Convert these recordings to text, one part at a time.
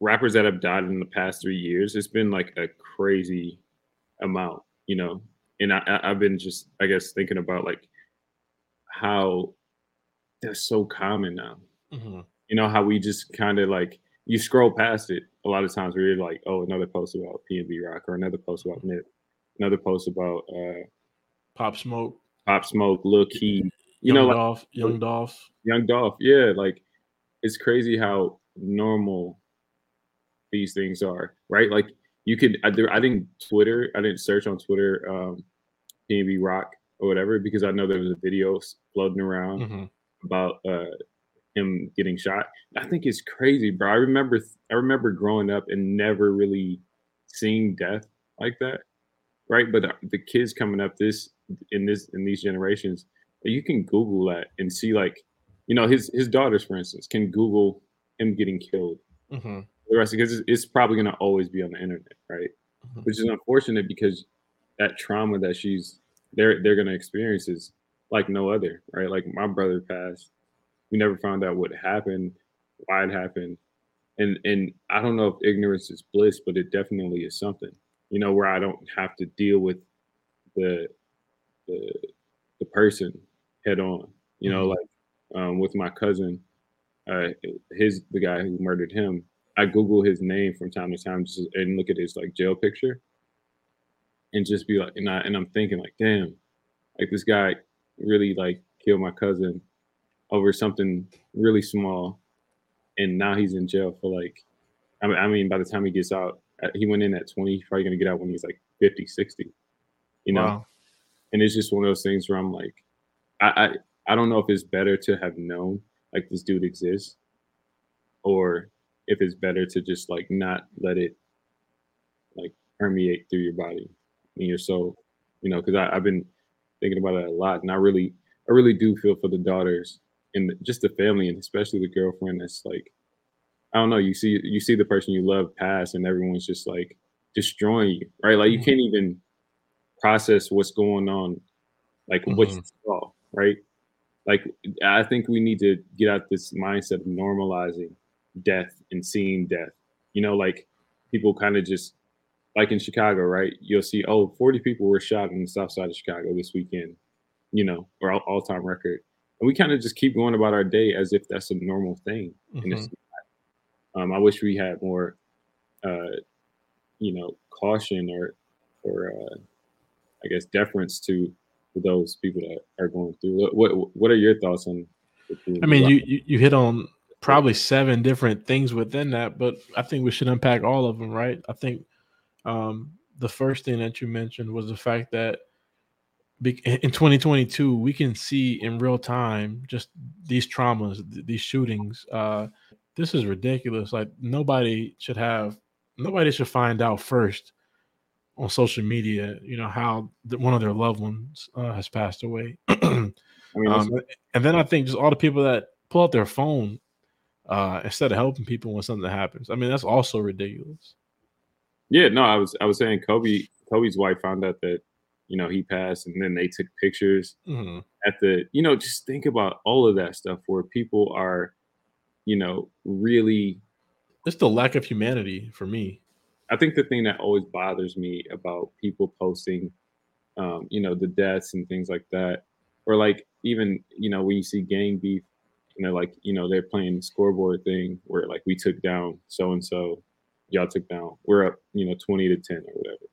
rappers that have died in the past three years, it's been like a crazy amount, you know. And I, I've been just, I guess, thinking about like how that's so common now. Mm-hmm. You know how we just kind of like you scroll past it a lot of times where you're like, oh, another post about PNB Rock or another post about Nip, another post about uh Pop Smoke, Pop Smoke, Lil Keed, you Young know, Dolph, like, Young Dolph, Young Dolph, yeah, like it's crazy how normal these things are, right? Like you could, I, I didn't Twitter, I didn't search on Twitter, um, PNB Rock or whatever because I know there was a video floating around mm-hmm. about uh him getting shot. I think it's crazy, bro. I remember I remember growing up and never really seeing death like that, right? But the, the kids coming up this in this in these generations, you can Google that and see like, you know, his his daughters, for instance, can Google him getting killed. Mm-hmm. The rest because it's, probably going to always be on the internet, right? Mm-hmm. Which is unfortunate because that trauma that she's they're they're going to experience is like no other, right? Like my brother passed we never found out what happened, why it happened. And and I don't know if ignorance is bliss, but it definitely is something. You know, where I don't have to deal with the the the person head on. You know, mm-hmm. like um, with my cousin, uh, his the guy who murdered him. I Google his name from time to time just and look at his like jail picture, and just be like, and I and I'm thinking like, damn, like this guy really like killed my cousin over something really small, and now he's in jail for like, I mean, I mean by the time he gets out, uh, he went in at 20. He's probably gonna get out when he's like 50, 60. You know, wow. and it's just one of those things where I'm like, I, I I don't know if it's better to have known like this dude exists, or if it's better to just like not let it like permeate through your body and your soul. You know, because I've been thinking about it a lot, and I really I really do feel for the daughters and just the family and especially the girlfriend that's like I don't know, you see you see the person you love pass and everyone's just like destroying you, right? Like you mm-hmm. can't even process what's going on, like mm-hmm. what you saw, right? Like I think we need to get out this mindset of normalizing death and seeing death. You know, like people kind of just like in Chicago, right? You'll see, oh, 40 people were shot in the south side of Chicago this weekend, you know, or all time record and we kind of just keep going about our day as if that's a normal thing. Mm-hmm. Um, I wish we had more, uh, you know, caution or, or uh, I guess deference to, those people that are going through. What what, are your thoughts on? I mean, you, you you hit on probably seven different things within that, but I think we should unpack all of them, right? I think um, the first thing that you mentioned was the fact that in 2022 we can see in real time just these traumas these shootings uh this is ridiculous like nobody should have nobody should find out first on social media you know how the, one of their loved ones uh, has passed away I mean, um, and then i think just all the people that pull out their phone uh instead of helping people when something happens i mean that's also ridiculous yeah no i was i was saying kobe kobe's wife found out that you know, he passed, and then they took pictures mm-hmm. at the, you know, just think about all of that stuff where people are, you know, really. It's the lack of humanity for me. I think the thing that always bothers me about people posting, um, you know, the deaths and things like that, or like even, you know, when you see gang beef, you know, like, you know, they're playing the scoreboard thing where like we took down so and so, y'all took down, we're up, you know, 20 to 10 or whatever.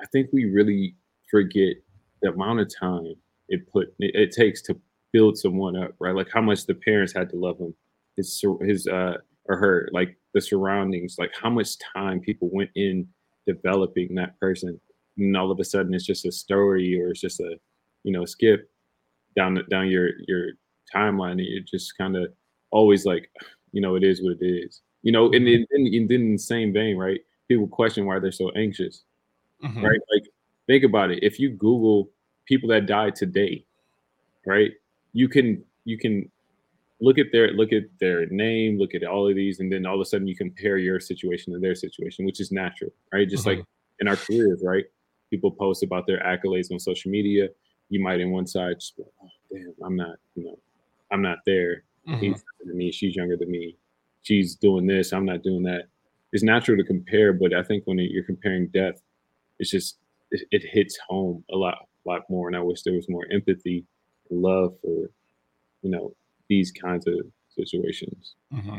I think we really forget the amount of time it put it, it takes to build someone up, right? Like how much the parents had to love him, his his uh or her, like the surroundings, like how much time people went in developing that person, and all of a sudden it's just a story or it's just a you know skip down down your your timeline. And you're just kind of always like, you know, it is what it is, you know. And then, and then in the same vein, right? People question why they're so anxious, mm-hmm. right? Like think about it. If you Google people that died today, right? You can you can look at their look at their name, look at all of these, and then all of a sudden you compare your situation to their situation, which is natural, right? Just mm-hmm. like in our careers, right? People post about their accolades on social media. You might in one side just be oh damn, I'm not, you know, I'm not there. Mm-hmm. He's younger than me, she's younger than me. she's doing this, I'm not doing that. It's natural to compare, but I think when you're comparing death, it's just it, it hits home a lot, lot more. And I wish there was more empathy, and love for, you know, these kinds of situations. Mm-hmm.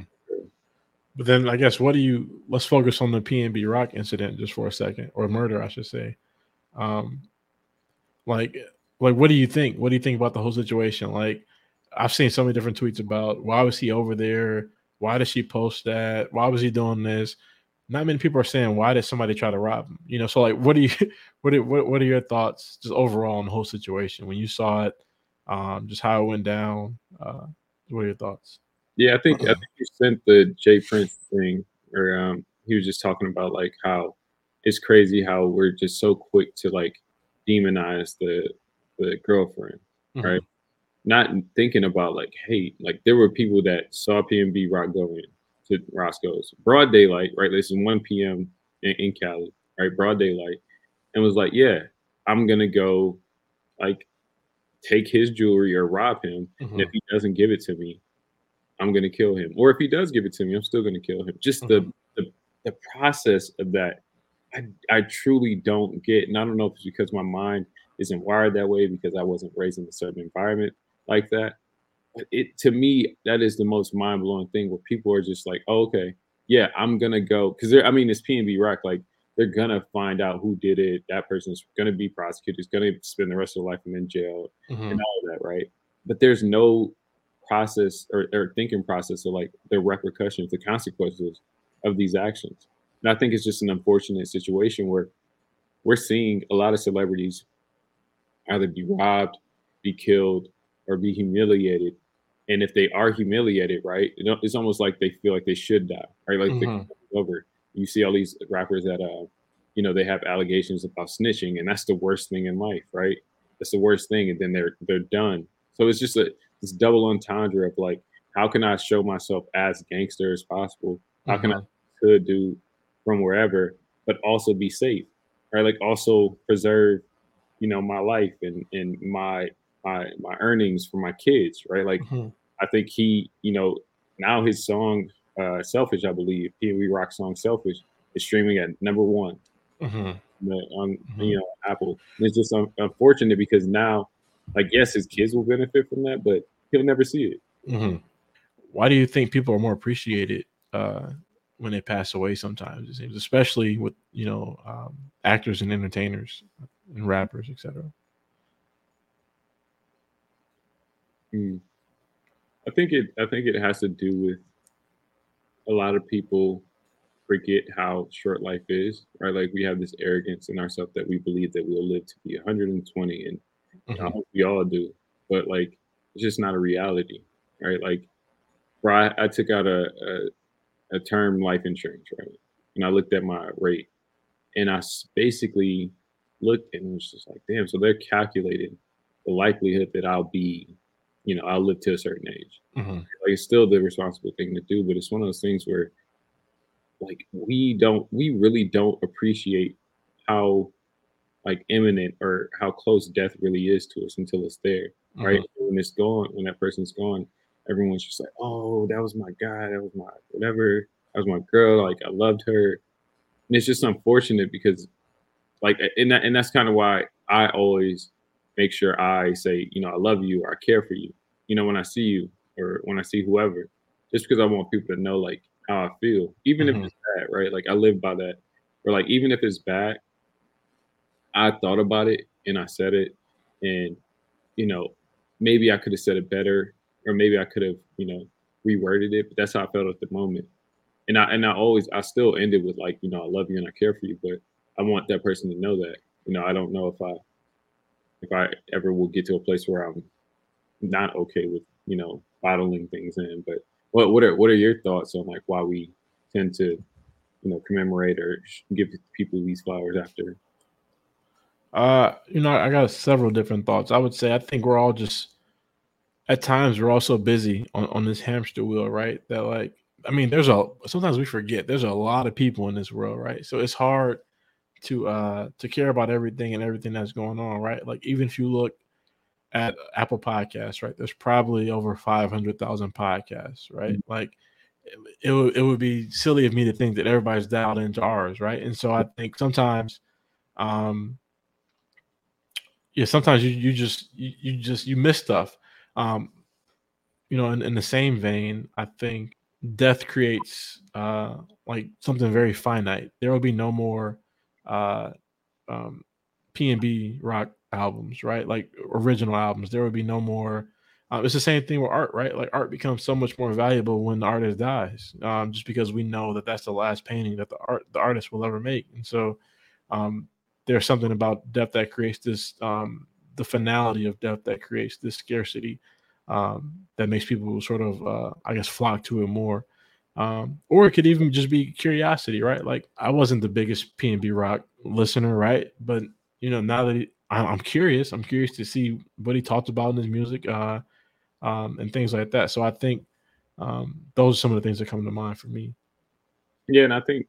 But then I guess what do you let's focus on the PNB Rock incident just for a second, or murder, I should say. Um like like what do you think? What do you think about the whole situation? Like I've seen so many different tweets about why was he over there? Why did she post that? Why was he doing this? Not many people are saying why did somebody try to rob him? You know, so like what do you what are, what, what are your thoughts just overall on the whole situation when you saw it? Um, just how it went down. Uh, what are your thoughts? Yeah, I think I think you sent the J. Prince thing, or um, he was just talking about like how it's crazy how we're just so quick to like demonize the the girlfriend, mm-hmm. right? Not thinking about like, hey, like there were people that saw PNB Rock going to Roscoe's broad daylight, right? This is 1 p.m. In, in Cali, right? Broad daylight, and was like, yeah, I'm gonna go, like, take his jewelry or rob him, mm-hmm. and if he doesn't give it to me, I'm gonna kill him. Or if he does give it to me, I'm still gonna kill him. Just mm-hmm. the, the the process of that, I I truly don't get, and I don't know if it's because my mind isn't wired that way because I wasn't raised in a certain environment like that. It to me, that is the most mind blowing thing where people are just like, oh, okay, yeah, I'm gonna go because I mean it's PNB Rock, like they're gonna find out who did it. That person's gonna be prosecuted, is gonna spend the rest of their life in jail mm-hmm. and all of that, right? But there's no process or, or thinking process of like the repercussions, the consequences of these actions. And I think it's just an unfortunate situation where we're seeing a lot of celebrities either be robbed, be killed, or be humiliated. And if they are humiliated, right, it's almost like they feel like they should die, right? Like mm-hmm. over. You see all these rappers that, uh, you know, they have allegations about snitching, and that's the worst thing in life, right? That's the worst thing, and then they're they're done. So it's just a this double entendre of like, how can I show myself as gangster as possible? How mm-hmm. can I mm-hmm. could do from wherever, but also be safe, right? Like also preserve, you know, my life and and my my my earnings for my kids, right? Like mm-hmm. I think he, you know, now his song uh Selfish, I believe, PNB Rock song Selfish is streaming at number one mm-hmm. on mm-hmm. you know Apple. It's just un- unfortunate because now, like, yes, his kids will benefit from that, but he'll never see it. Mm-hmm. Why do you think people are more appreciated uh, when they pass away? Sometimes it seems, especially with you know um, actors and entertainers and rappers, etc. Mm. I think it. I think it has to do with a lot of people forget how short life is, right? Like we have this arrogance in ourselves that we believe that we'll live to be 120, and mm-hmm. I hope we all do. But like, it's just not a reality, right? Like, bro, I, I took out a, a, a term life insurance, right? And I looked at my rate, and I basically looked and was just like, damn. So they're calculating the likelihood that I'll be, you know, I'll live to a certain age. Mm-hmm. Like it's still the responsible thing to do, but it's one of those things where like we don't we really don't appreciate how like imminent or how close death really is to us until it's there mm-hmm. right when it's gone when that person's gone everyone's just like oh that was my guy that was my whatever that was my girl like i loved her and it's just unfortunate because like and that, and that's kind of why i always make sure i say you know i love you or i care for you you know when i see you or when i see whoever just because i want people to know like how I feel, even mm-hmm. if it's bad, right? Like I live by that. Or like even if it's bad, I thought about it and I said it, and you know, maybe I could have said it better, or maybe I could have, you know, reworded it. But that's how I felt at the moment. And I and I always I still ended with like, you know, I love you and I care for you, but I want that person to know that. You know, I don't know if I if I ever will get to a place where I'm not okay with, you know, bottling things in, but what what are what are your thoughts on like why we tend to, you know, commemorate or give people these flowers after? Uh, you know, I got several different thoughts. I would say I think we're all just at times we're all so busy on, on this hamster wheel, right? That like I mean, there's a sometimes we forget there's a lot of people in this world, right? So it's hard to uh to care about everything and everything that's going on, right? Like even if you look at Apple Podcasts, right? There's probably over 500,000 podcasts, right? Mm-hmm. Like it would it would be silly of me to think that everybody's dialed into ours, right? And so I think sometimes, um, yeah, sometimes you you just you, you just you miss stuff. Um, you know, in, in the same vein, I think death creates uh like something very finite. There will be no more uh um PNB Rock albums, right? Like original albums. There would be no more uh, it's the same thing with art, right? Like art becomes so much more valuable when the artist dies, um, just because we know that that's the last painting that the art the artist will ever make. And so, um, there's something about death that creates this, um, the finality of death that creates this scarcity um, that makes people sort of, uh, I guess, flock to it more. Um, or it could even just be curiosity, right? Like I wasn't the biggest PNB Rock listener, right? But you know, now that he, I, I'm curious, I'm curious to see what he talked about in his music. Uh, um, and things like that. So I think um, those are some of the things that come to mind for me. Yeah, and I think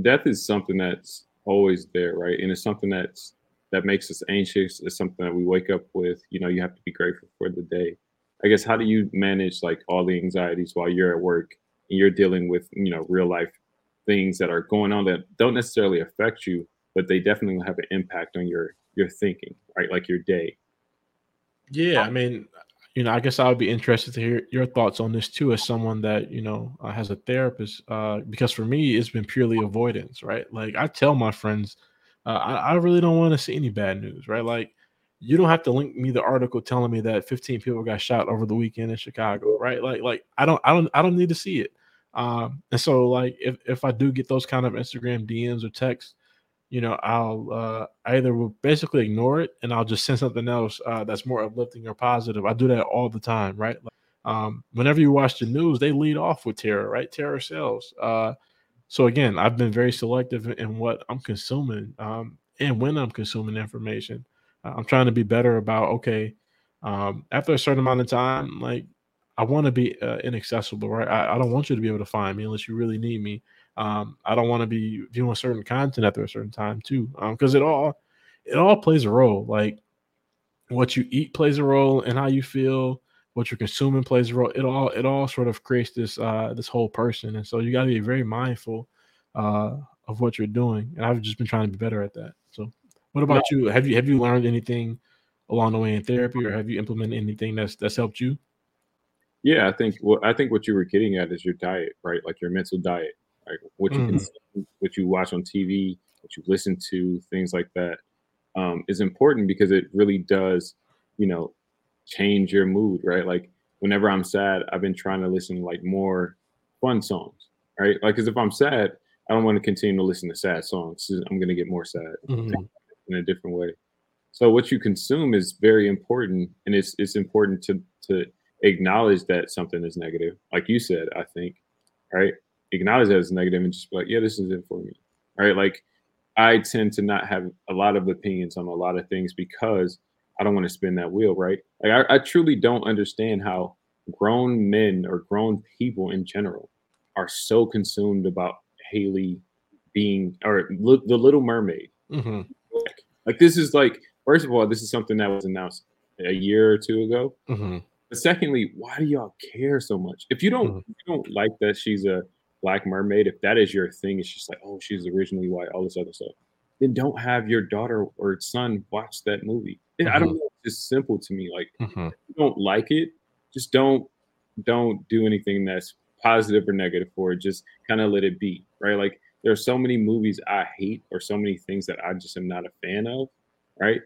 death is something that's always there, right? And it's something that's that makes us anxious. It's something that we wake up with. You know, you have to be grateful for the day. I guess how do you manage like all the anxieties while you're at work and you're dealing with you know real life things that are going on that don't necessarily affect you, but they definitely have an impact on your your thinking, right? Like your day. Yeah, I mean, you know, I guess I would be interested to hear your thoughts on this too, as someone that you know uh, has a therapist. Uh, because for me, it's been purely avoidance, right? Like I tell my friends, uh, I, I really don't want to see any bad news, right? Like you don't have to link me the article telling me that 15 people got shot over the weekend in Chicago, right? Like, like I don't, I don't, I don't need to see it. Um, and so like if if I do get those kind of Instagram DMs or texts, you know, I'll uh, I either will basically ignore it and I'll just send something else uh, that's more uplifting or positive. I do that all the time, right? Um, whenever you watch the news, they lead off with terror, right? Terror sells. Uh, so again, I've been very selective in what I'm consuming um, and when I'm consuming information. I'm trying to be better about okay, um, after a certain amount of time, like I want to be uh, inaccessible, right? I, I, don't want you to be able to find me unless you really need me. Um, I don't want to be viewing certain content after a certain time too, because um, it all it all plays a role. Like what you eat plays a role, and how you feel. What you're consuming plays a role. It all it all sort of creates this uh, this whole person, and so you got to be very mindful uh, of what you're doing. And I've just been trying to be better at that. What about you? Have you have you learned anything along the way in therapy, or have you implemented anything that's that's helped you? Yeah, I think well, I think what you were getting at is your diet, right? Like your mental diet like what you mm. what you watch on TV, what you listen to, things like that, um, is important because it really does, you know, change your mood, right? Like whenever I'm sad, I've been trying to listen to like more fun songs, right? Like, because if I'm sad, I don't want to continue to listen to sad songs. I'm going to get more sad mm-hmm. In a different way. So what you consume is very important, and it's it's important to to acknowledge that something is negative, like you said. I think, right? acknowledge that it's negative and just be like, yeah, this is it for me. Right. Like I tend to not have a lot of opinions on a lot of things because I don't want to spin that wheel, right? Like I, I truly don't understand how grown men or grown people in general are so consumed about Halle Bailey or the Little Mermaid. Mm-hmm. Like, this is like first of all, this is something that was announced a year or two ago. Mm-hmm. But secondly, why do y'all care so much? If you don't, mm-hmm. if you don't like that she's a Black Mermaid, if that is your thing, it's just like, oh, she's originally white, all this other stuff. Then don't have your daughter or son watch that movie. Mm-hmm. I don't mm-hmm. know. It's just simple to me. Like, mm-hmm. you don't like it, just don't don't do anything that's positive or negative for it. Just kind of let it be, right? Like, there are so many movies I hate or so many things that I just am not a fan of, right?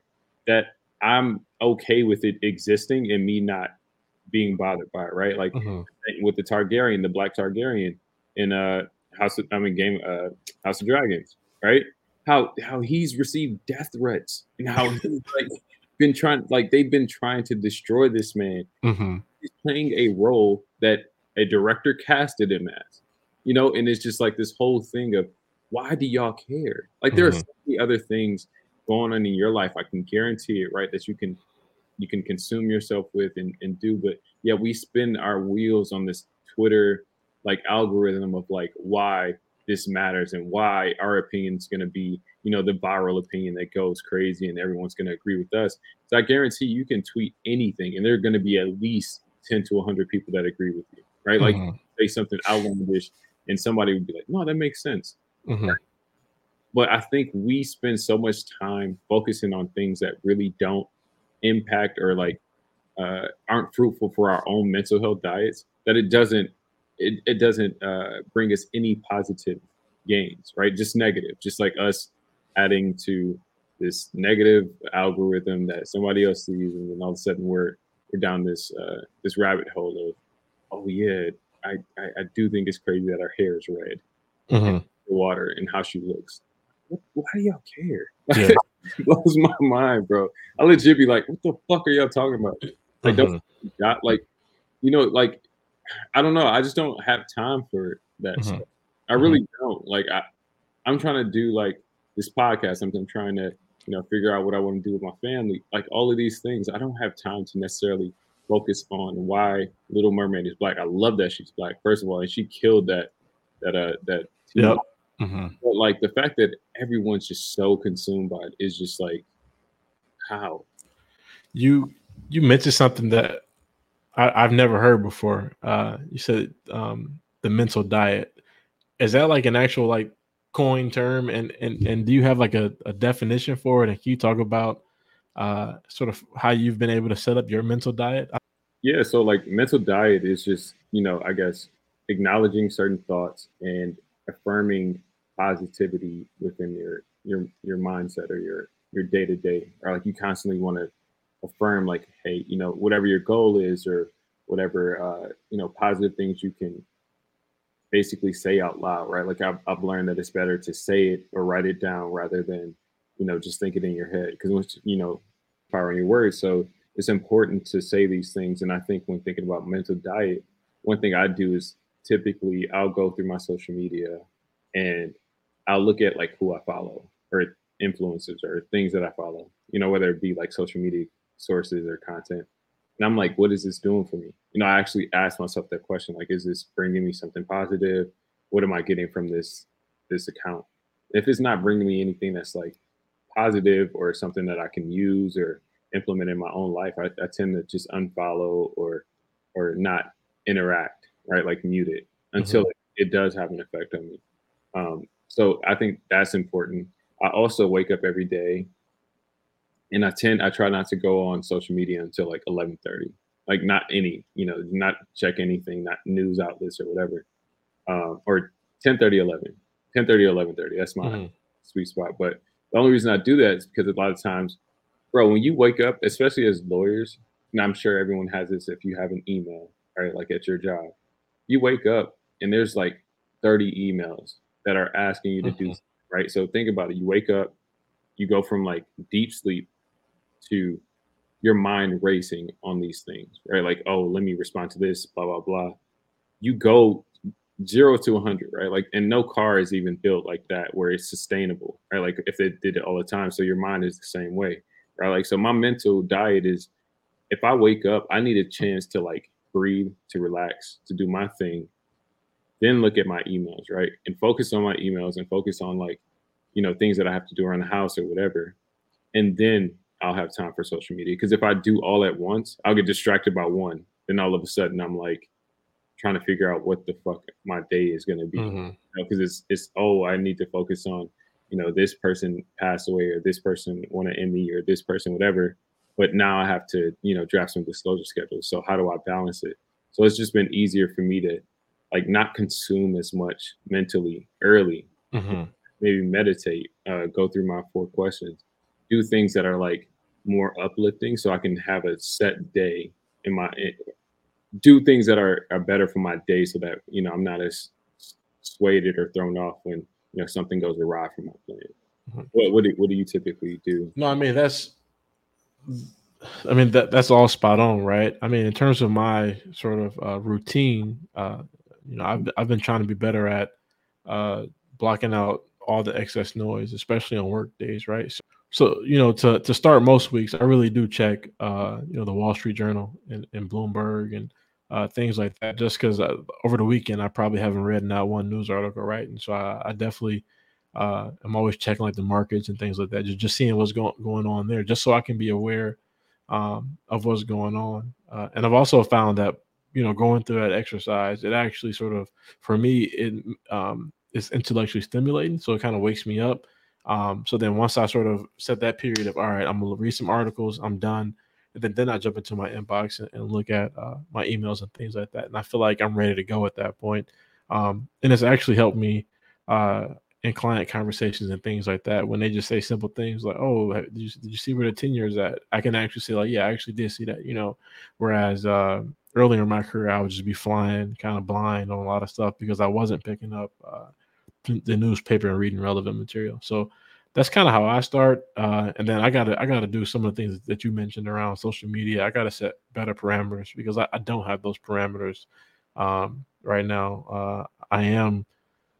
That I'm okay with it existing and me not being bothered by it, right? Like mm-hmm. with the Targaryen, the Black Targaryen, in uh House of, I mean game uh House of Dragons, right? How how he's received death threats and how he's like been trying like they've been trying to destroy this man. Mm-hmm. He's playing a role that a director casted him as, you know, and it's just like this whole thing of why do y'all care? Like there mm-hmm. are so many other things going on in your life. I can guarantee it, right? That you can you can consume yourself with and, and do. But yeah, we spin our wheels on this Twitter like algorithm of like why this matters and why our opinion is going to be you know the viral opinion that goes crazy and everyone's going to agree with us so i guarantee you can tweet anything and there are going to be at least 10 to 100 people that agree with you right? Like mm-hmm. say something outlandish, and somebody would be like, "No, that makes sense." Mm-hmm. But I think we spend so much time focusing on things that really don't impact or like uh, aren't fruitful for our own mental health diets that it doesn't it, it doesn't uh, bring us any positive gains, right? Just negative, just like us adding to this negative algorithm that somebody else sees, and then all of a sudden we're we're down this uh, this rabbit hole of, oh yeah, I, I, I do think it's crazy that our hair is red, mm-hmm. water, and how she looks. Why do y'all care? Yeah. blows my mind, bro. I legit be like, what the fuck are y'all talking about? Like, mm-hmm. don't like, you know, like, I don't know. I just don't have time for that mm-hmm. stuff. I really mm-hmm. don't. Like, I, I'm trying to do like this podcast. I'm, I'm trying to, you know, figure out what I want to do with my family. Like all of these things, I don't have time to necessarily focus on why Little Mermaid is black. I love that she's black, first of all, and she killed that that uh that. Yep. Mm-hmm. But like the fact that everyone's just so consumed by it is just like how you you mentioned something that I, have never heard before. Uh, you said um, the mental diet. Is that like an actual like coin term? And and and do you have like a, a definition for it? And can you talk about uh, sort of how you've been able to set up your mental diet? Yeah, so like mental diet is just you know I guess acknowledging certain thoughts and affirming positivity within your your your mindset or your your day to day, or like you constantly want to affirm like, hey, you know, whatever your goal is or whatever uh, you know positive things you can basically say out loud, right? Like I've, I've learned that it's better to say it or write it down rather than you know just think it in your head because once you know power in your words. So it's important to say these things. And I think when thinking about mental diet, one thing I do is typically I'll go through my social media and I'll look at like who I follow or influencers or things that I follow, you know, whether it be like social media sources or content. And I'm like, what is this doing for me? You know, I actually ask myself that question, like, is this bringing me something positive? What am I getting from this this account? If it's not bringing me anything that's like positive or something that I can use or implement in my own life, I, I tend to just unfollow or or not interact, right? Like mute it until mm-hmm. it, it, does have an effect on me. Um, so I think that's important. I also wake up every day and I tend I try not to go on social media until like 11:30. Like not any, you know, not check anything, not news outlets or whatever. Um, or 10:30 11. 10:30 11:30. That's my mm-hmm. sweet spot. But the only reason I do that is because a lot of times, bro, when you wake up, especially as lawyers, and I'm sure everyone has this if you have an email, right? Like at your job, you wake up and there's like 30 emails that are asking you to mm-hmm. do right. So think about it. You wake up, you go from like deep sleep to your mind racing on these things, right? Like, oh, let me respond to this, blah blah blah. You go zero to 100 right like and no car is even built like that where it's sustainable right like if they did it all the time so your mind is the same way right like so my mental diet is if i wake up i need a chance to like breathe to relax to do my thing then look at my emails, right? And focus on my emails and focus on like, you know, things that I have to do around the house or whatever. And then I'll have time for social media. Because if I do all at once, I'll get distracted by one. Then all of a sudden I'm like trying to figure out what the fuck my day is gonna be. Because mm-hmm. you know, it's it's oh, I need to focus on, you know, this person passed away or this person won an Emmy or this person, whatever. But now I have to, you know, draft some disclosure schedules. So how do I balance it? So it's just been easier for me to like not consume as much mentally early. Mm-hmm. Maybe meditate, uh, go through my four questions, do things that are like more uplifting, so I can have a set day in my do things that are, are better for my day, so that you know I'm not as swayed or thrown off when you know something goes awry from my plan. Mm-hmm. What what do, what do you typically do? No, I mean that's I mean that that's all spot on, right? I mean, in terms of my sort of uh, routine, uh, you know, I've I've been trying to be better at uh, blocking out all the excess noise, especially on work days, right? So, so you know, to to start most weeks, I really do check, uh, you know, the Wall Street Journal and, and Bloomberg and uh, things like that. Just because uh, over the weekend, I probably haven't read not one news article, right? And so I, I definitely. Uh, I'm always checking like the markets and things like that, just, just seeing what's going going on there, just so I can be aware um, of what's going on. Uh, and I've also found that you know, going through that exercise, it actually sort of, for me, it um, is intellectually stimulating. So it kind of wakes me up. Um, so then once I sort of set that period of, all right, I'm gonna read some articles, I'm done. And then, then I jump into my inbox and, and look at uh, my emails and things like that. And I feel like I'm ready to go at that point. Um, and it's actually helped me uh, in client conversations and things like that when they just say simple things like oh did you, did you see where the 10 years at i can actually say like yeah i actually did see that you know whereas uh, earlier in my career i would just be flying kind of blind on a lot of stuff because i wasn't picking up uh, the newspaper and reading relevant material so that's kind of how i start uh, and then i gotta i gotta do some of the things that you mentioned around social media i gotta set better parameters because i, I don't have those parameters um, right now uh, i am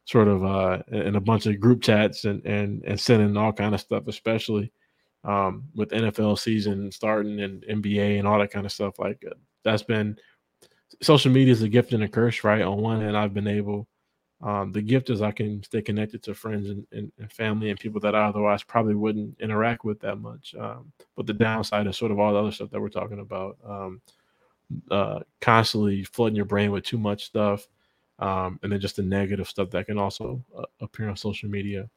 sort of uh, in a bunch of group chats and and and sending all kind of stuff, especially um, with NFL season starting and NBA and all that kind of stuff. Like uh, that's been social media is a gift and a curse, right? On one hand, I've been able. Um, the gift is I can stay connected to friends and, and, and, family and people that I otherwise probably wouldn't interact with that much. Um, but the downside is sort of all the other stuff that we're talking about. Um, uh, constantly flooding your brain with too much stuff, um, and then just the negative stuff that can also uh, appear on social media.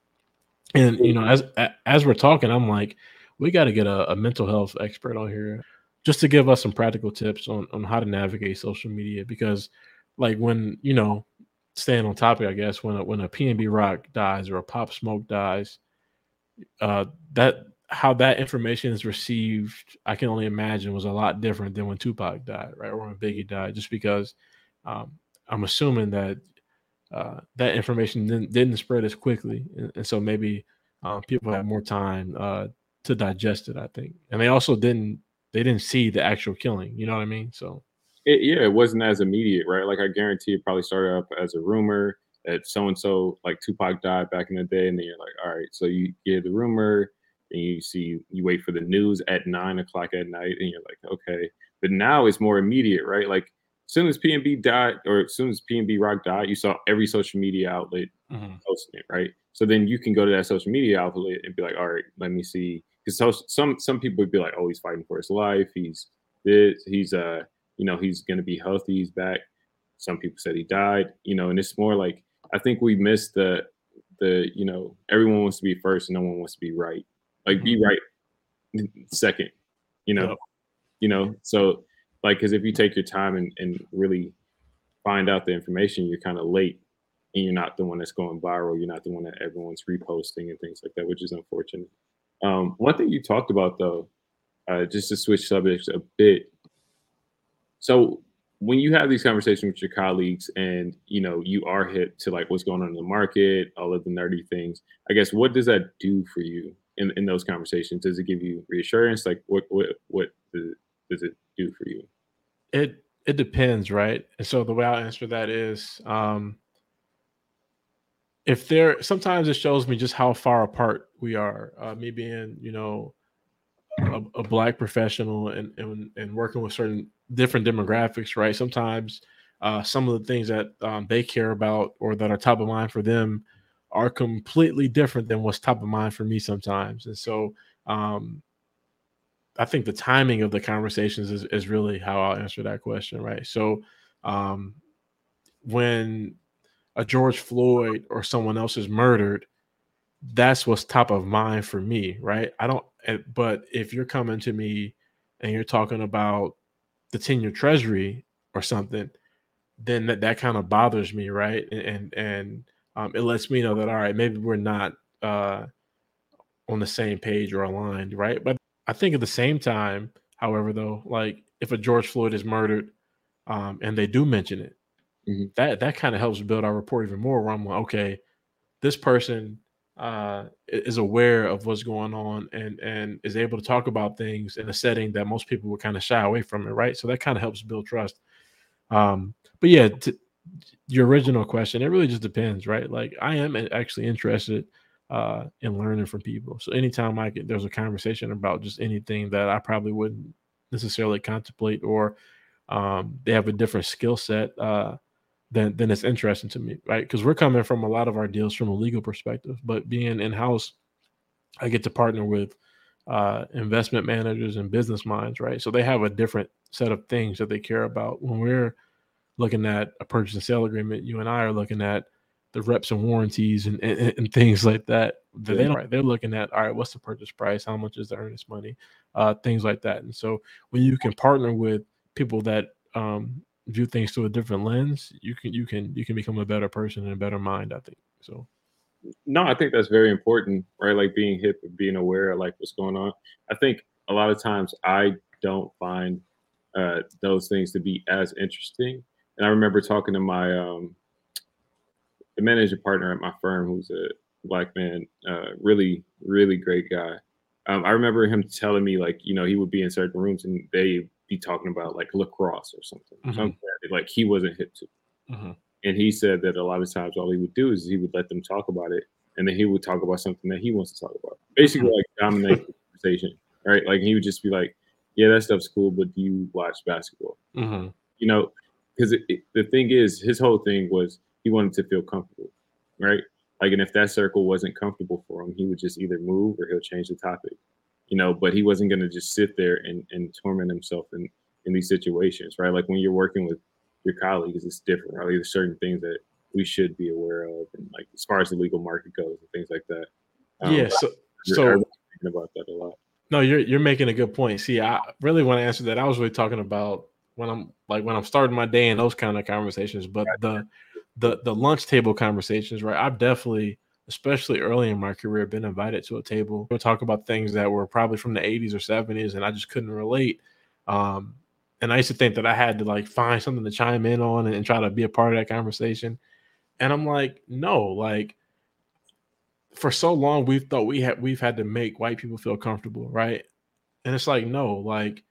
And you know, as as we're talking, I'm like, we got to get a, a, mental health expert on here just to give us some practical tips on on how to navigate social media. Because, like, when you know, staying on topic, I guess when a, when a PNB Rock dies or a Pop Smoke dies, uh, that how that information is received, I can only imagine was a lot different than when Tupac died, right, or when Biggie died, just because um, I'm assuming that uh, that information didn't, didn't, spread as quickly, and, and so maybe uh, people had more time uh, to digest it. I think, and they also didn't they didn't see the actual killing. You know what I mean? So, it, yeah, it wasn't as immediate, right? Like I guarantee it probably started up as a rumor that so and so, like Tupac died back in the day, and then you're like, all right, so you hear the rumor, and you see you wait for the news at nine o'clock at night, and you're like, okay. But now it's more immediate, right? Like as soon as PNB died, or as soon as PNB Rock died, you saw every social media outlet mm-hmm. posting it, right? So then you can go to that social media outlet and be like, all right, let me see. Because so, some some people would be like, oh, he's fighting for his life. He's this. He's uh, you know, he's gonna be healthy. He's back. Some people said he died. You know, and it's more like I think we missed the the you know everyone wants to be first and no one wants to be right. Like mm-hmm. be right second. You know, you know. So like because if you take your time and, and really find out the information you're kind of late and you're not the one that's going viral you're not the one that everyone's reposting and things like that which is unfortunate um, one thing you talked about though uh, just to switch subjects a bit so when you have these conversations with your colleagues and you know you are hit to like what's going on in the market all of the nerdy things i guess what does that do for you in, in those conversations does it give you reassurance like what what what does it do for you? It it depends, right? And so the way I'll answer that is um if there sometimes it shows me just how far apart we are. Uh, me being, you know, a, a black professional and, and and working with certain different demographics, right? Sometimes uh, some of the things that um, they care about or that are top of mind for them are completely different than what's top of mind for me sometimes. And so um, I think the timing of the conversations is, is really how I'll answer that question, right? So, um, when a George Floyd or someone else is murdered, that's what's top of mind for me, right? I don't, eh, but if you're coming to me and you're talking about the 10 year treasury or something, then that, that kind of bothers me, right? And, and, and um, it lets me know that, all right, maybe we're not uh, on the same page or aligned, right? But I think at the same time, however, though, like if a George Floyd is murdered, um, and they do mention it, mm-hmm. that that kind of helps build our report even more. Where I'm like, okay, this person uh, is aware of what's going on and and is able to talk about things in a setting that most people would kind of shy away from it, right? So that kind of helps build trust. Um, but yeah, your original question, it really just depends, right? Like I am actually interested uh, and learning from people. So anytime I get there's a conversation about just anything that I probably wouldn't necessarily contemplate, or um, they have a different skill set, uh, then then it's interesting to me, right? Because we're coming from a lot of our deals from a legal perspective, but being in house, I get to partner with uh, investment managers and business minds, right? So they have a different set of things that they care about. When we're looking at a purchase and sale agreement. You and I are looking at the reps and warranties and, and, and things like that. They don't, they're looking at all right, what's the purchase price? How much is the earnest money? Uh, things like that. And so when you can partner with people that um, view things through a different lens, you can you can you can become a better person and a better mind. I think so. No, I think that's very important, right? Like being hip being aware of like what's going on. I think a lot of times I don't find uh, those things to be as interesting. And I remember talking to my um, the managing partner at my firm, who's a black man, uh, really, really great guy. Um, I remember him telling me like, you know, he would be in certain rooms and they be talking about like lacrosse or something, mm-hmm. something like he wasn't hip to. Mm-hmm. And he said that a lot of times all he would do is he would let them talk about it, and then he would talk about something that he wants to talk about, basically mm-hmm. like dominate the conversation, right? Like he would just be like, "Yeah, that stuff's cool, but do you watch basketball?" Mm-hmm. You know, because the thing is, his whole thing was he wanted to feel comfortable, right? Like, and if that circle wasn't comfortable for him, he would just either move or he'll change the topic you know, but he wasn't going to just sit there and, and torment himself in, in these situations, right? Like when you're working with your colleagues, it's different, right? There's certain things that we should be aware of, and like as far as the legal market goes and things like that. Um, yeah, so, so thinking about that a lot. No, you're you're making a good point. See, I really want to answer that. I was really talking about when I'm like when I'm starting my day and those kind of conversations, but the the the lunch table conversations, right? I've definitely especially early in my career, been invited to a table. We'll talk about things that were probably from the 80s or 70s, and I just couldn't relate. Um, and I used to think that I had to like find something to chime in on and, and try to be a part of that conversation. And I'm like, no, like for so long we've thought we had we've had to make white people feel comfortable, right? And it's like, no, like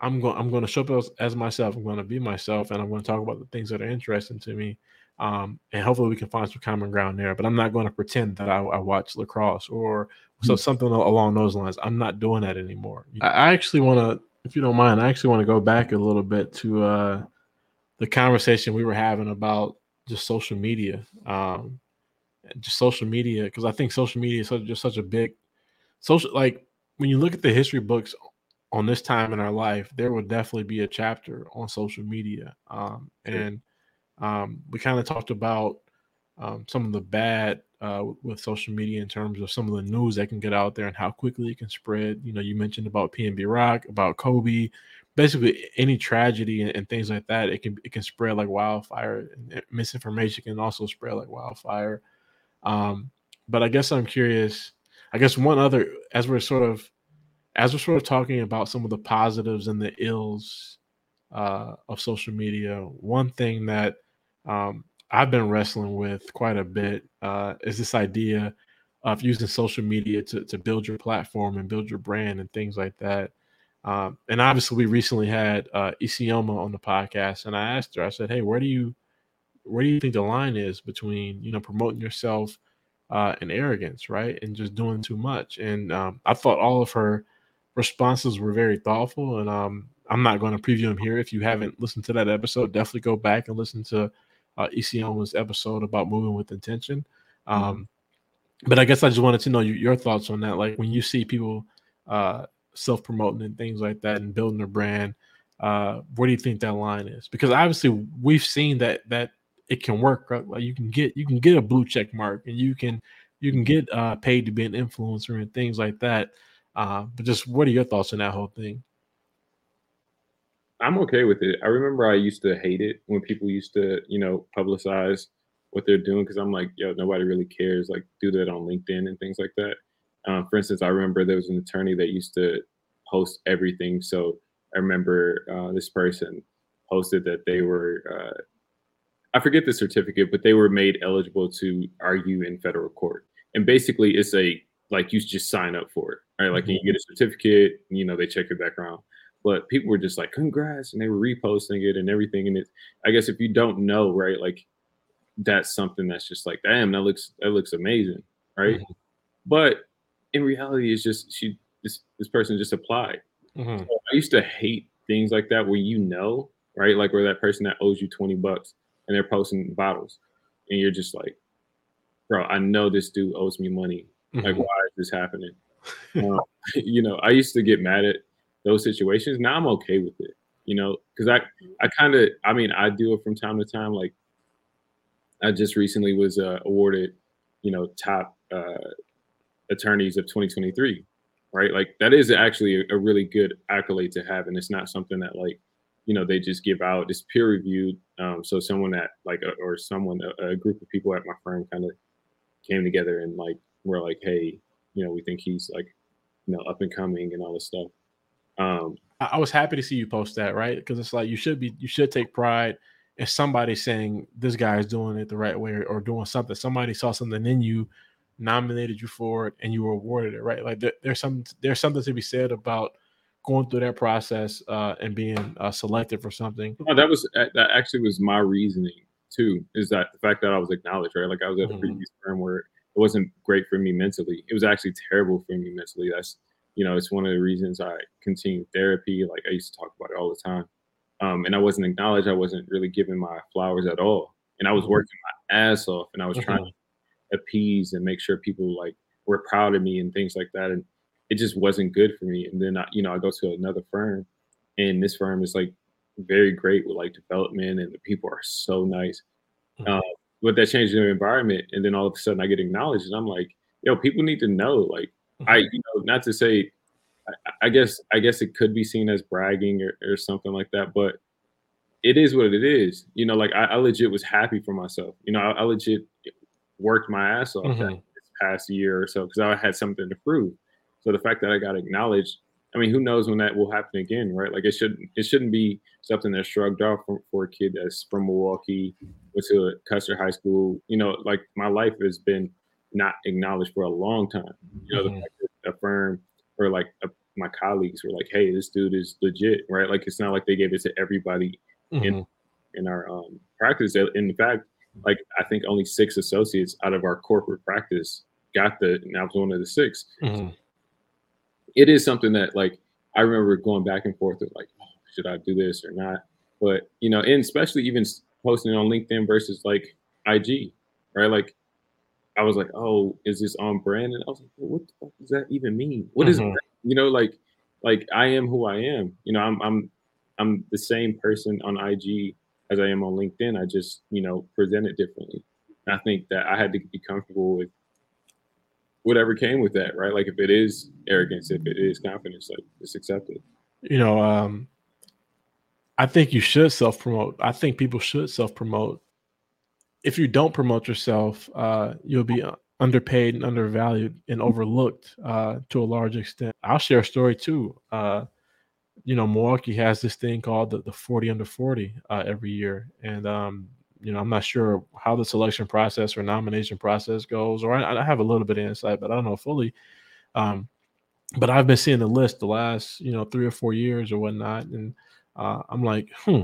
I'm going I'm going to show up as, as myself. I'm going to be myself, and I'm going to talk about the things that are interesting to me um, and hopefully we can find some common ground there. But I'm not going to pretend that I, I watch lacrosse or so mm-hmm. something along those lines. I'm not doing that anymore. I actually want to, if you don't mind, I actually want to go back a little bit to uh, the conversation we were having about just social media, um, just social media, because I think social media is such, just such a big social. Like when you look at the history books on this time in our life, there will definitely be a chapter on social media, um, and um, we kind of talked about um, some of the bad uh, with social media in terms of some of the news that can get out there and how quickly it can spread. You know, you mentioned about PNB Rock, about Kobe, basically any tragedy and, and, things like that. It can it can spread like wildfire. Misinformation can also spread like wildfire. Um, but I guess I'm curious. I guess one other as we're sort of as we're sort of talking about some of the positives and the ills uh, of social media, one thing that um, I've been wrestling with quite a bit uh, is this idea of using social media to, to build your platform and build your brand and things like that. Um, and obviously, we recently had uh, Isioma on the podcast, and I asked her, I said, "Hey, where do you where do you think the line is between you know promoting yourself uh, and arrogance, right, and just doing too much?" And um, I thought all of her responses were very thoughtful, and um, I'm not going to preview them here. If you haven't listened to that episode, definitely go back and listen to uh, Isioma's episode about moving with intention. Mm-hmm. Um. But I guess I just wanted to know your thoughts on that. Like when you see people uh, self promoting and things like that and building their brand, uh, where do you think that line is? Because obviously we've seen that that it can work. Right? Like you can get you can get a blue check mark and you can you can get uh, paid to be an influencer and things like that. Uh, but just what are your thoughts on that whole thing? I'm okay with it. I remember I used to hate it when people used to, you know, publicize what they're doing because I'm like, yo, nobody really cares. Like, do that on LinkedIn and things like that. Um, for instance, I remember there was an attorney that used to post everything. So I remember uh, this person posted that they were, uh, I forget the certificate, but they were made eligible to argue in federal court. And basically, it's a like you just sign up for it, right? Like mm-hmm. you get a certificate, you know, they check your background but people were just like congrats and they were reposting it and everything and it i guess if you don't know right like that's something that's just like damn that looks that looks amazing right mm-hmm. but in reality it's just she this this person just applied mm-hmm. so i used to hate things like that where you know right like where that person that owes you 20 bucks and they're posting bottles and you're just like bro i know this dude owes me money mm-hmm. like why is this happening um, you know i used to get mad at those situations. Now I'm okay with it. you know, because I I kind of I mean I do it from time to time. Like I just recently was uh, awarded, you know, top uh, attorneys of 2023, right? Like that is actually a, a really good accolade to have, and it's not something that like you know they just give out. It's peer reviewed. Um, so someone that like a, or someone a, a group of people at my firm kind of came together and like we're like, hey, you know, we think he's like you know up and coming and all this stuff. Um, I was happy to see you post that, right? Because it's like you should be, you should take pride in somebody saying this guy is doing it the right way or doing something. Somebody saw something in you, nominated you for it, and you were awarded it, right? Like there, there's some, there's something to be said about going through that process uh, and being uh, selected for something. Oh, that was that actually was my reasoning too. Is that the fact that I was acknowledged, right? Like I was at a mm-hmm. previous firm where it wasn't great for me mentally. It was actually terrible for me mentally. That's you know, it's one of the reasons I continued therapy. Like I used to talk about it all the time. Um, and I wasn't acknowledged. I wasn't really given my flowers at all. And I was mm-hmm. working my ass off and I was trying mm-hmm. to appease and make sure people like were proud of me and things like that. And it just wasn't good for me. And then I, you know, I go to another firm and this firm is like very great with like development and the people are so nice. Uh, but that changed the environment. And then all of a sudden I get acknowledged and I'm like, yo, people need to know like I, you know, not to say, I, I, guess, I guess it could be seen as bragging or, or something like that, but it is what it is. You know, like I, I legit was happy for myself. You know, I, I legit worked my ass off mm-hmm. this past year or so because I had something to prove. So the fact that I got acknowledged, I mean, who knows when that will happen again, right? Like it shouldn't, it shouldn't be something that's shrugged off for, for a kid that's from Milwaukee, went to Custer High School. You know, like my life has been not acknowledged for a long time. You know, mm-hmm. the a firm or like a, my colleagues were like, "Hey, this dude is legit," right? Like it's not like they gave it to everybody mm-hmm. in in our um, practice. In fact, like I think only six associates out of our corporate practice got the, and I was one of the 6 mm-hmm. It is something that like I remember going back and forth with like, oh, should I do this or not? But you know, and especially even posting on LinkedIn versus like IG, right? Like I was like, oh, is this on brand? And I was like, well, what the fuck does that even mean? What mm-hmm. is you know, like like I am who I am. You know, I'm I'm I'm the same person on IG as I am on LinkedIn. I just, you know, present it differently. And I think that I had to be comfortable with whatever came with that, right? Like if it is arrogance, if it is confidence, like it's accept it. You know, um, I think you should self promote. I think people should self promote if you don't promote yourself, uh, you'll be underpaid and undervalued and overlooked uh, to a large extent. I'll share a story too. Uh, you know, Milwaukee has this thing called the, the 40 under 40 uh, every year. And, um, you know, I'm not sure how the selection process or nomination process goes, or I, I have a little bit of insight, but I don't know fully. Um, but I've been seeing the list the last, you know, three or four years or whatnot. And uh, I'm like, hmm,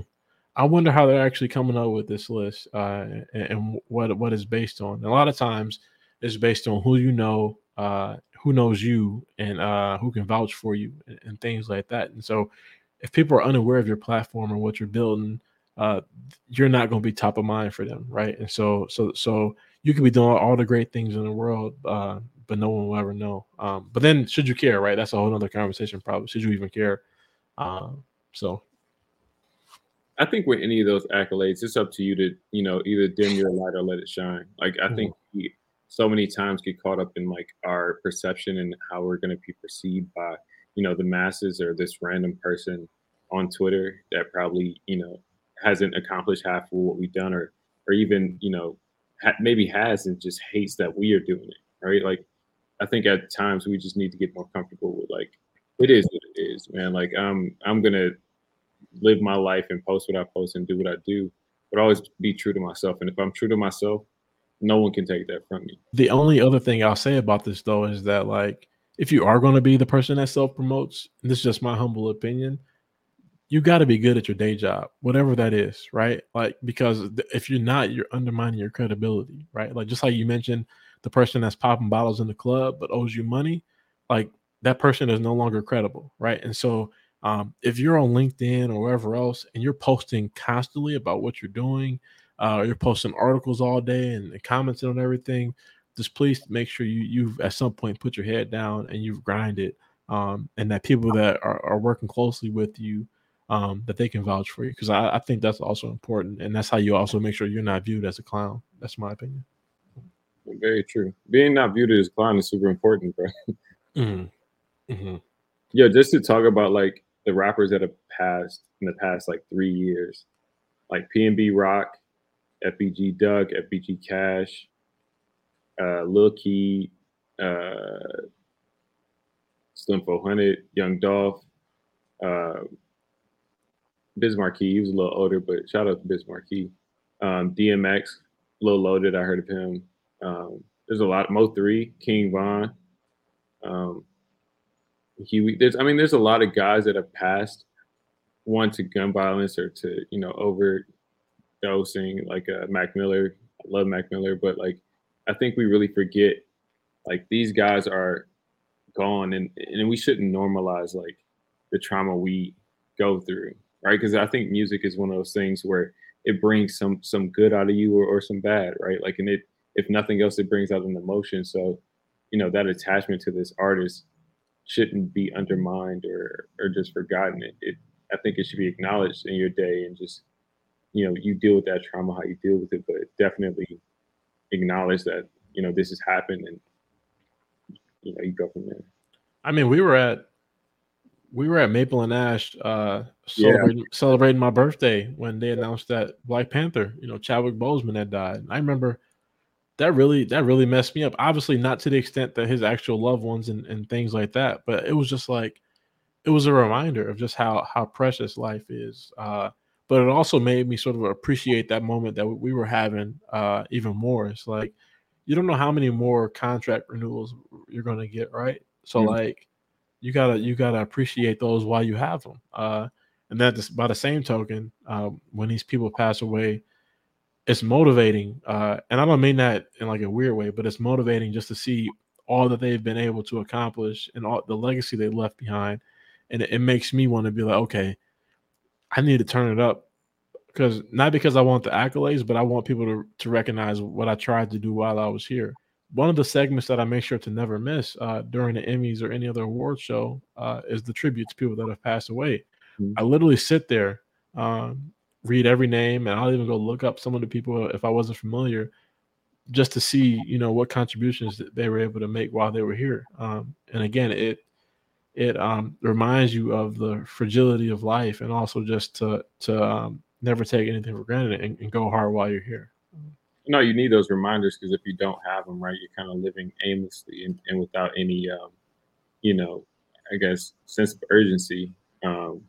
I wonder how they're actually coming up with this list uh, and, and, what what is based on. And a lot of times, it's based on who you know, uh, who knows you, and uh, who can vouch for you, and, and, things like that. And so, if people are unaware of your platform or what you're building, uh, you're not going to be top of mind for them, right? And so, so, so you could be doing all the great things in the world, uh, but no one will ever know. Um, but then, should you care, right? That's a whole other conversation. Probably, should you even care? Um, so I think with any of those accolades, it's up to you to, you know, either dim your light or let it shine. Like I mm-hmm. think we so many times get caught up in like our perception and how we're going to be perceived by, you know, the masses or this random person on Twitter that probably, you know, hasn't accomplished half of what we've done or, or even, you know, ha- maybe has and just hates that we are doing it. Right. Like, I think at times we just need to get more comfortable with like, it is what it is, man. Like, I'm, I'm going to, live my life and post what I post and do what I do, but always be true to myself. And if I'm true to myself, no one can take that from me. The only other thing I'll say about this though is that like if you are going to be the person that self promotes, this is just my humble opinion, you got to be good at your day job, whatever that is, right? Like because if you're not, you're undermining your credibility, right? Like just like you mentioned, the person that's popping bottles in the club but owes you money, like that person is no longer credible, right? And so um, if you're on LinkedIn or wherever else and you're posting constantly about what you're doing, uh, you're posting articles all day and, and commenting on everything, just please make sure you you've at some point put your head down and you've grinded, um, and that people that are, are working closely with you um, that they can vouch for you because I, I think that's also important, and that's how you also make sure you're not viewed as a clown. That's my opinion. Very true. Being not viewed as a clown is super important, bro. Mm-hmm. Mm-hmm. Yeah, just to talk about like the rappers that have passed in the past like three years, like PNB Rock, FBG Duck, FBG Cash, uh, Lil Keed, uh, Slim 400, Young Dolph, uh, Biz Markie. He was a little older, but shout out to Biz Markie. Um, DMX, Lil Loaded. I heard of him. Um, there's a lot. Mo three, King Von. Um, Huey. There's, I mean, there's a lot of guys that have passed, one to gun violence or to you know overdosing, like uh, Mac Miller. I love Mac Miller, but like I think we really forget, like these guys are gone, and and we shouldn't normalize like the trauma we go through, right? Because I think music is one of those things where it brings some some good out of you or, or some bad, right? Like, and it if nothing else, it brings out an emotion. So, you know, that attachment to this artist shouldn't be undermined or or just forgotten. It, it I think it should be acknowledged in your day and just you know you deal with that trauma how you deal with it, but definitely acknowledge that you know this has happened and you know you go from there. I mean, we were at we were at Maple and Ash uh celebrating, yeah. celebrating my birthday when they announced that Black Panther, you know, Chadwick Boseman had died. I remember that really that really messed me up. Obviously, not to the extent that his actual loved ones and, and things like that, but it was just like it was a reminder of just how how precious life is. Uh, but it also made me sort of appreciate that moment that we were having uh, even more. It's like you don't know how many more contract renewals you're going to get, right? So mm-hmm. like you gotta you gotta appreciate those while you have them. Uh, and that just by the same token, uh, when these people pass away, it's motivating, uh, and I don't mean that in like a weird way, but it's motivating just to see all that they've been able to accomplish and all the legacy they left behind, and it, it makes me want to be like, okay, I need to turn it up because not because I want the accolades, but I want people to to recognize what I tried to do while I was here. One of the segments that I make sure to never miss uh, during the Emmys or any other award show uh, is the tribute to people that have passed away. Mm-hmm. I literally sit there um, read every name and I'll even go look up some of the people if I wasn't familiar just to see, you know, what contributions that they were able to make while they were here. Um, and again, it it um, reminds you of the fragility of life and also just to to um, never take anything for granted and, and, go hard while you're here. No, you need those reminders because if you don't have them, right, you're kind of living aimlessly and, and without any, um, you know, I guess sense of urgency. Um,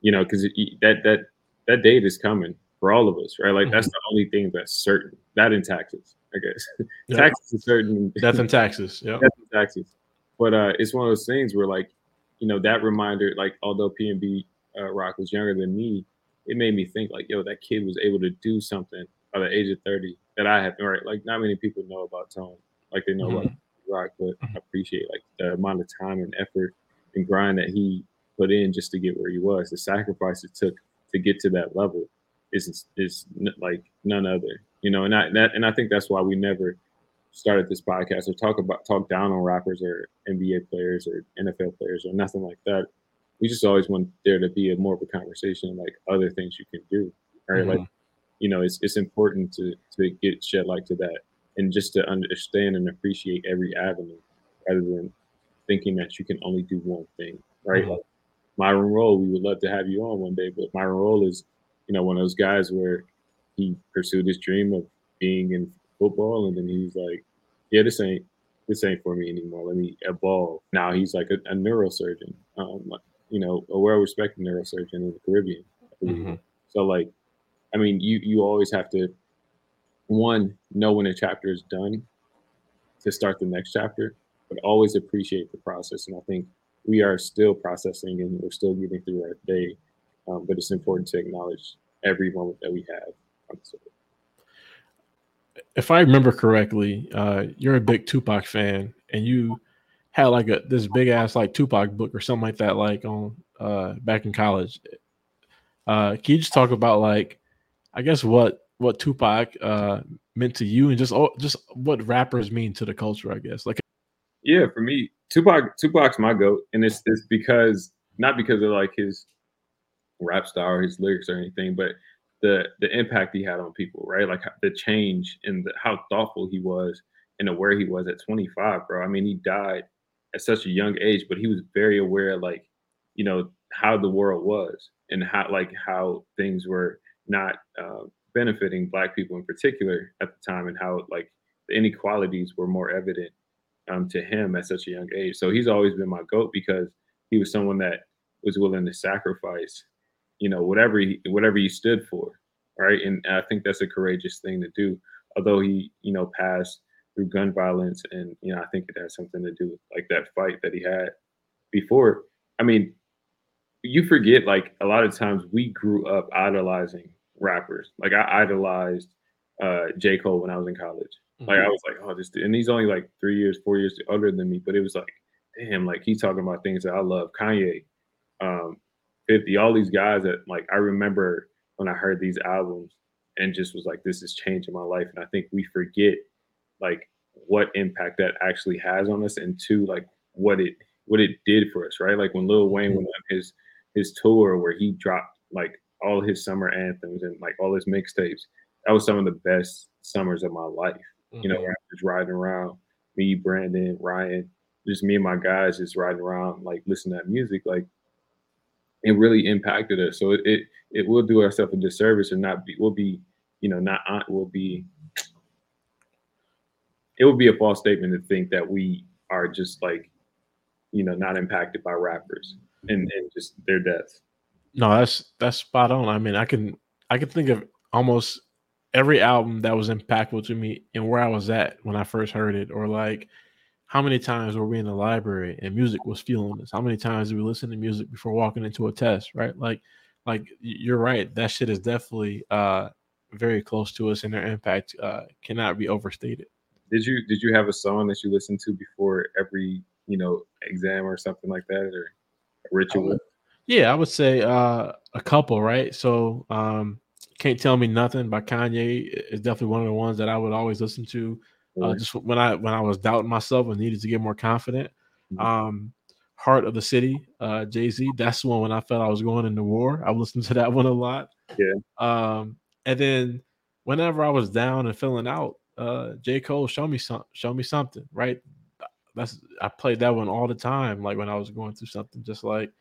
you know, because that that that date is coming for all of us, right? Like mm-hmm. that's the only thing that's certain. That in taxes, I guess. Taxes is certain. Death and taxes. Yeah. Death taxes. But uh, it's one of those things where, like, you know, that reminder, like, although PNB uh, Rock was younger than me, it made me think, like, yo, that kid was able to do something by the age of 30 that I have. Right. Like, not many people know about Tone. Like, they know mm-hmm. about Rock, but I mm-hmm. appreciate, like, the amount of time and effort and grind that he put in just to get where he was, the sacrifice it took to get to that level is is like none other. You know, and I that and I think that's why we never started this podcast or talk about talk down on rappers or NBA players or NFL players or nothing like that. We just always want there to be a more of a conversation like other things you can do. Right. Mm-hmm. Like, you know, it's it's important to to get shed like to that and just to understand and appreciate every avenue rather than thinking that you can only do one thing. Right. Mm-hmm. Like, Myron Rolle, we would love to have you on one day, but Myron Rolle is, you know, one of those guys where he pursued his dream of being in football, and then he's like, yeah, this ain't this ain't for me anymore. Let me evolve. Now he's like a, a neurosurgeon, um, you know, a well-respected neurosurgeon in the Caribbean. Mm-hmm. So like, I mean, you you always have to one know when a chapter is done to start the next chapter, but always appreciate the process. And I think we are still processing and we're still getting through our day. Um, but it's important to acknowledge every moment that we have. If I remember correctly, uh, you're a big Tupac fan, and you had like a this big ass like Tupac book or something like that, like on uh, back in college. Uh, can you just talk about like, I guess what what Tupac uh, meant to you, and just oh, just what rappers mean to the culture? I guess like. Yeah, for me, Tupac Tupac's my goat, and it's it's because not because of like his rap style his lyrics or anything, but the the impact he had on people, right? Like the change and how thoughtful he was and where he was at 25, bro. I mean, he died at such a young age, but he was very aware, like, you know, how the world was and how, like, how things were not uh, benefiting Black people in particular at the time, and how, like, the inequalities were more evident um, to him at such a young age. So he's always been my goat because he was someone that was willing to sacrifice, you know, whatever he whatever he stood for, right? And I think that's a courageous thing to do. Although he, you know, passed through gun violence, and you know, I think it has something to do with like that fight that he had before. I mean, you forget like a lot of times we grew up idolizing rappers. Like I idolized uh, J. Cole when I was in college. Mm-hmm. Like I was like, oh, this, and he's only like three years, four years older than me, but it was like, damn, like he's talking about things that I love. Kanye, um, 50, all these guys that like I remember when I heard these albums and just was like, this is changing my life. And I think we forget like what impact that actually has on us and two, like what it what it did for us, right? Like when Lil Wayne went on his his tour where he dropped like all his summer anthems and like all his mixtapes. That was some of the best summers of my life. Mm-hmm. You know, just riding around, me, Brandon, Ryan, just me and my guys just riding around, like listening to that music, like it really impacted us. So it it, it will do ourselves a disservice and not be will be, you know, not on will be it would be a false statement to think that we are just like, you know, not impacted by rappers and, and just their deaths. No, that's that's spot on. I mean, I can I can think of almost every album that was impactful to me and where I was at when I first heard it, or like how many times were we in the library and music was fueling us? How many times did we listen to music before walking into a test? Right, like like you're right. That shit is definitely uh very close to us, and their impact uh cannot be overstated. Did you did you have a song that you listened to before every you know exam or something like that, or ritual? Yeah, I would say uh, a couple, right? So, um, "Can't Tell Me Nothing" by Kanye is definitely one of the ones that I would always listen to. Uh, just when I when I was doubting myself and needed to get more confident. Mm-hmm. Um, "Heart of the City," uh, Jay Z. That's the one when I felt I was going into war. I listened to that one a lot. Yeah. Um, and then whenever I was down and feeling out, uh, J. Cole, show me some, show me something, right? That's I played that one all the time, like when I was going through something, just like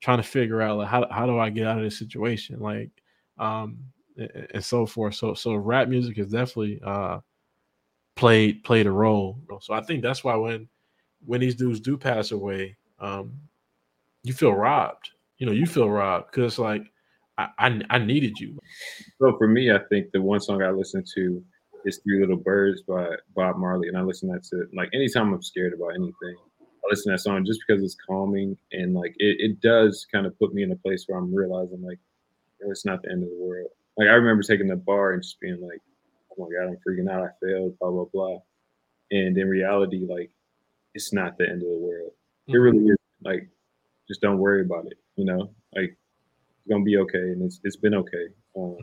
trying to figure out like how how do I get out of this situation, like um and, so forth. So so rap music has definitely uh played played a role. So I think that's why when when these dudes do pass away, um, you feel robbed. You know, you feel robbed because like I, I, I needed you. So for me, I think the one song I listen to is Three Little Birds by Bob Marley, and I listen to that to like anytime I'm scared about anything. I listen to that song just because it's calming and like it, it does kind of put me in a place where I'm realizing like it's not the end of the world. Like I remember taking the bar and just being like, oh my god, I'm freaking out. I failed, blah blah blah. And in reality, like it's not the end of the world. It mm-hmm. really is. Like just don't worry about it. You know, like it's gonna be okay, and it's it's been okay. Um,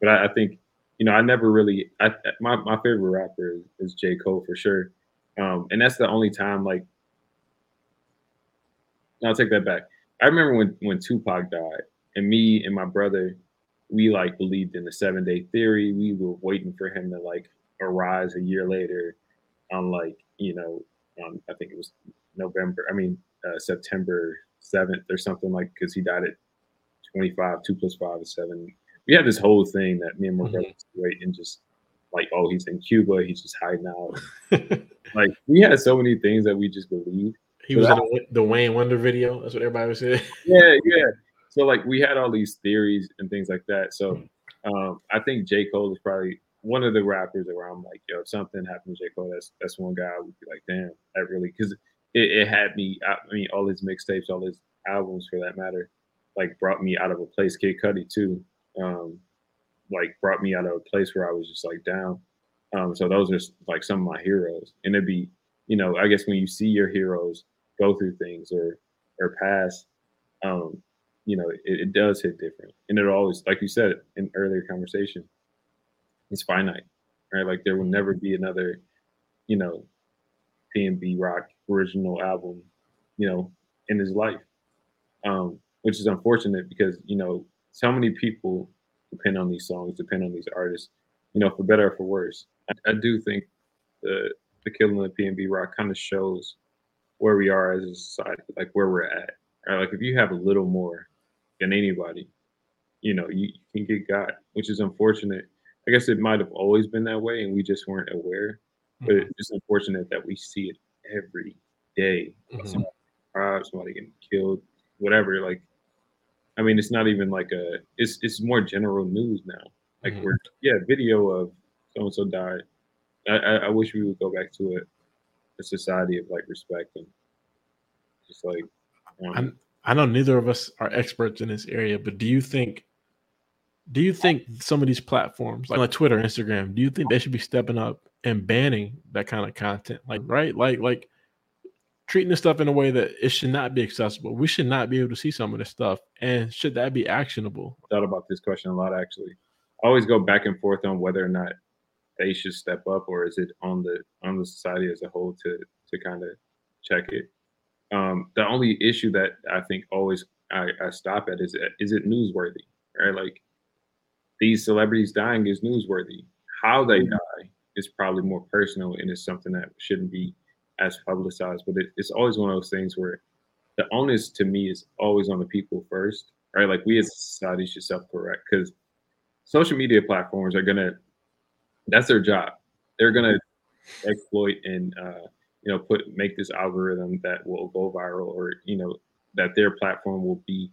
but I, I think you know I never really. I my my favorite rapper is, is J Cole for sure. Um, and that's the only time like I'll take that back. I remember when when Tupac died, and me and my brother, we like believed in the seven day theory. We were waiting for him to like arise a year later, on like you know, on I think it was November. I mean uh, September seventh or something like because he died at twenty five. Two plus five is seven. We had this whole thing that me and my mm-hmm. brother wait and just like, oh, he's in Cuba. He's just hiding out. like we had so many things that we just believed he was in the, the Wayne Wonder video. That's what everybody was saying. Yeah, yeah. So like we had all these theories and things like that. So um, I think J Cole is probably one of the rappers where I'm like, yo, if something happened to J Cole, that's that's one guy I would be like, damn, that really because it, it, had me. I mean, all his mixtapes, all his albums, for that matter, like brought me out of a place. Kid Cudi too, um, like brought me out of a place where I was just like down. Um, so those are like some of my heroes, and it'd be, you know, I guess when you see your heroes go through things or or pass, um, you know, it, it does hit different. And it always, like you said in earlier conversation, it's finite, right? Like there will never be another, you know, PNB Rock original album, you know, in his life. Um, which is unfortunate because you know so many people depend on these songs, depend on these artists, you know, for better or for worse. I, I do think the the killing of PNB Rock kind of shows where we are as a society, like where we're at. Right? Like if you have a little more than anybody, you know, you, you can get got, which is unfortunate. I guess it might have always been that way and we just weren't aware. But mm-hmm. it's unfortunate that we see it every day. Mm-hmm. Somebody robbed, somebody getting killed, whatever. Like, I mean, it's not even like a. It's it's more general news now. Like mm-hmm. we're yeah, video of so and so died. I, I, wish we would go back to it, a society of like respect and just like. Um, I know neither of us are experts in this area, but do you think do you think some of these platforms like, Twitter, Instagram, do you think they should be stepping up and banning that kind of content? Like, right? Like, like treating this stuff in a way that it should not be accessible. We should not be able to see some of this stuff. And should that be actionable? I thought about this question a lot actually. I always go back and forth on whether or not they should step up or is it on the on the society as a whole to to kind of check it. Um, the only issue that I think always I, I stop at is is it newsworthy, right? Like these celebrities dying is newsworthy. How they mm-hmm. die is probably more personal and it's something that shouldn't be as publicized. But it, it's always one of those things where the onus to me is always on the people first, right? Like we as a society should self correct because social media platforms are gonna that's their job. They're gonna exploit and uh, you know put make this algorithm that will go viral or you know that their platform will be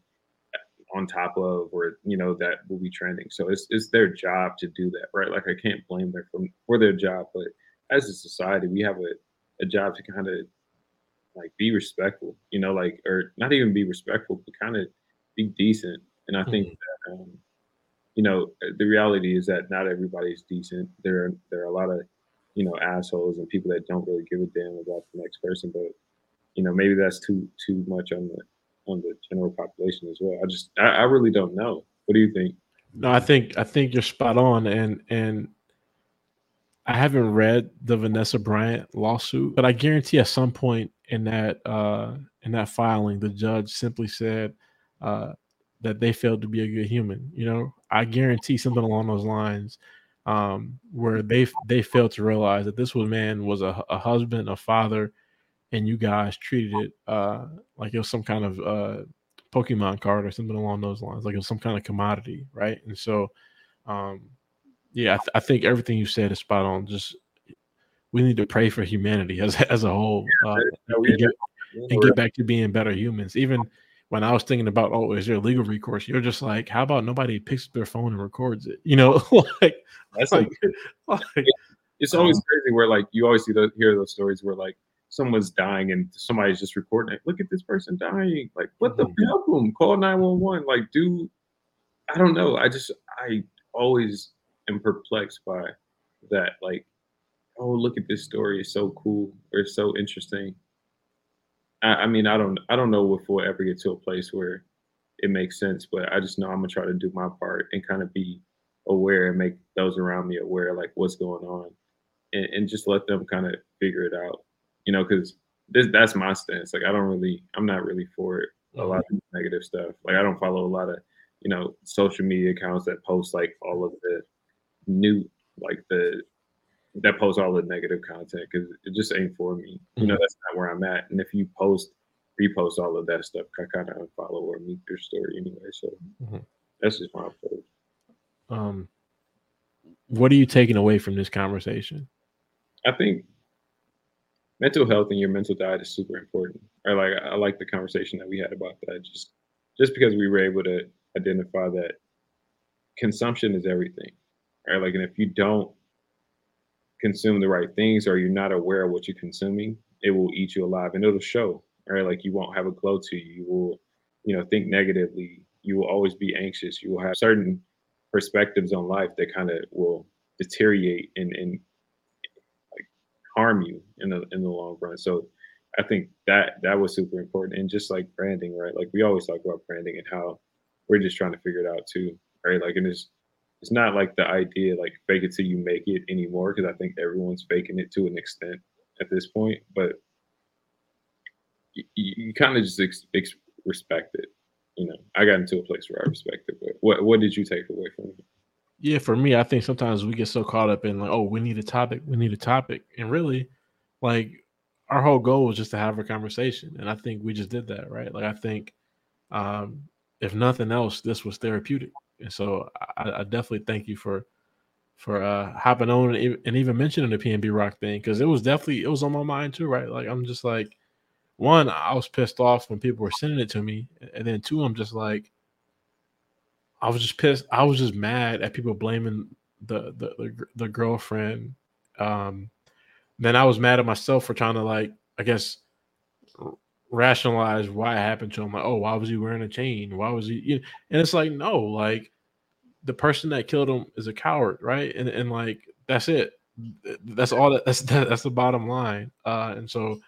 on top of or you know that will be trending. So it's, it's their job to do that right? Like i can't blame them for, for their job but as a society we have a, a job to kind of like be respectful you know like or not even be respectful but kind of be decent. And i mm-hmm. think that um, you know the reality is that not everybody's decent. There are there are a lot of you know assholes and people that don't really give a damn about the next person but you know maybe that's too too much on the on the general population as well. I just I, I really don't know. What do you think? No, I think I think you're spot on, and and I haven't read the Vanessa Bryant lawsuit, but I guarantee at some point in that uh, in that filing, the judge simply said uh, that they failed to be a good human. You know, I guarantee something along those lines, um, where they they failed to realize that this was man was a, a husband, a father, and you guys treated it uh, like it was some kind of uh, Pokemon card or something along those lines, like it was some kind of commodity, right? And so, um, yeah, I, th- I, think everything you said is spot on. Just we need to pray for humanity as as a whole, uh, and, get, and get back to being better humans. Even when I was thinking about, oh, is there legal recourse? You're just like, how about nobody picks up their phone and records it? You know, like that's like, like it's always um, crazy where like you always see those hear those stories where like someone's dying and somebody's just recording it. Look at this person dying. Like, what the mm-hmm. them? Call 911. Like, do I don't know. I just I always am perplexed by that. Like, oh, look at this story. It's so cool or it's so interesting. I, I mean, I don't I don't know if we'll ever get to a place where it makes sense, but I just know I'm gonna try to do my part and kind of be aware and make those around me aware like what's going on and, and just let them kind of figure it out you know, because this that's my stance. Like I don't really, I'm not really for it. A lot of mm-hmm. negative stuff. Like I don't follow a lot of, you know, social media accounts that post like all of the new, like the that post all the negative content because it just ain't for me. You know, mm-hmm. that's not where I'm at. And if you post, repost all of that stuff, I kind of unfollow or meet your story anyway. So mm-hmm. that's just my approach. Um, what are you taking away from this conversation? I think mental health and your mental diet is super important. Or like I like the conversation that we had about that. Just just because we were able to identify that consumption is everything. Right. Like and if you don't consume the right things or you're not aware of what you're consuming, it will eat you alive and it'll show. Right. Like you won't have a glow to you. You will, you know, think negatively. You will always be anxious. You will have certain perspectives on life that kind of will deteriorate and, and like harm you in the in the long run. So I think that that was super important. And just like branding, right? Like we always talk about branding and how we're just trying to figure it out too, right? Like and it's it's not like the idea like fake it till you make it anymore because I think everyone's faking it to an extent at this point. But you, you kind of just ex- ex- respect it, you know, I got into a place where I respect it. But what what did you take away from it? Yeah, for me, I think sometimes we get so caught up in like, oh, we need a topic, we need a topic, and really, like, our whole goal was just to have a conversation, and I think we just did that, right? Like, I think, um, if nothing else, this was therapeutic, and so I, I definitely thank you for for uh hopping on and even mentioning the PNB Rock thing because it was definitely it was on my mind too, right? Like, I'm just like, one, I was pissed off when people were sending it to me, and then two, I'm just like I was just pissed. I was just mad at people blaming the the the, the girlfriend. Um, then I was mad at myself for trying to like, I guess, rationalize why it happened to him. Like, oh, why was he wearing a chain? Why was he? You know? And it's like, no, like the person that killed him is a coward, right? And and like that's it. That's all. That, that's that, that's the bottom line. Uh, and so,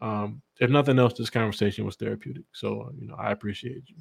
um, if nothing else, this conversation was therapeutic. So you know, I appreciate you.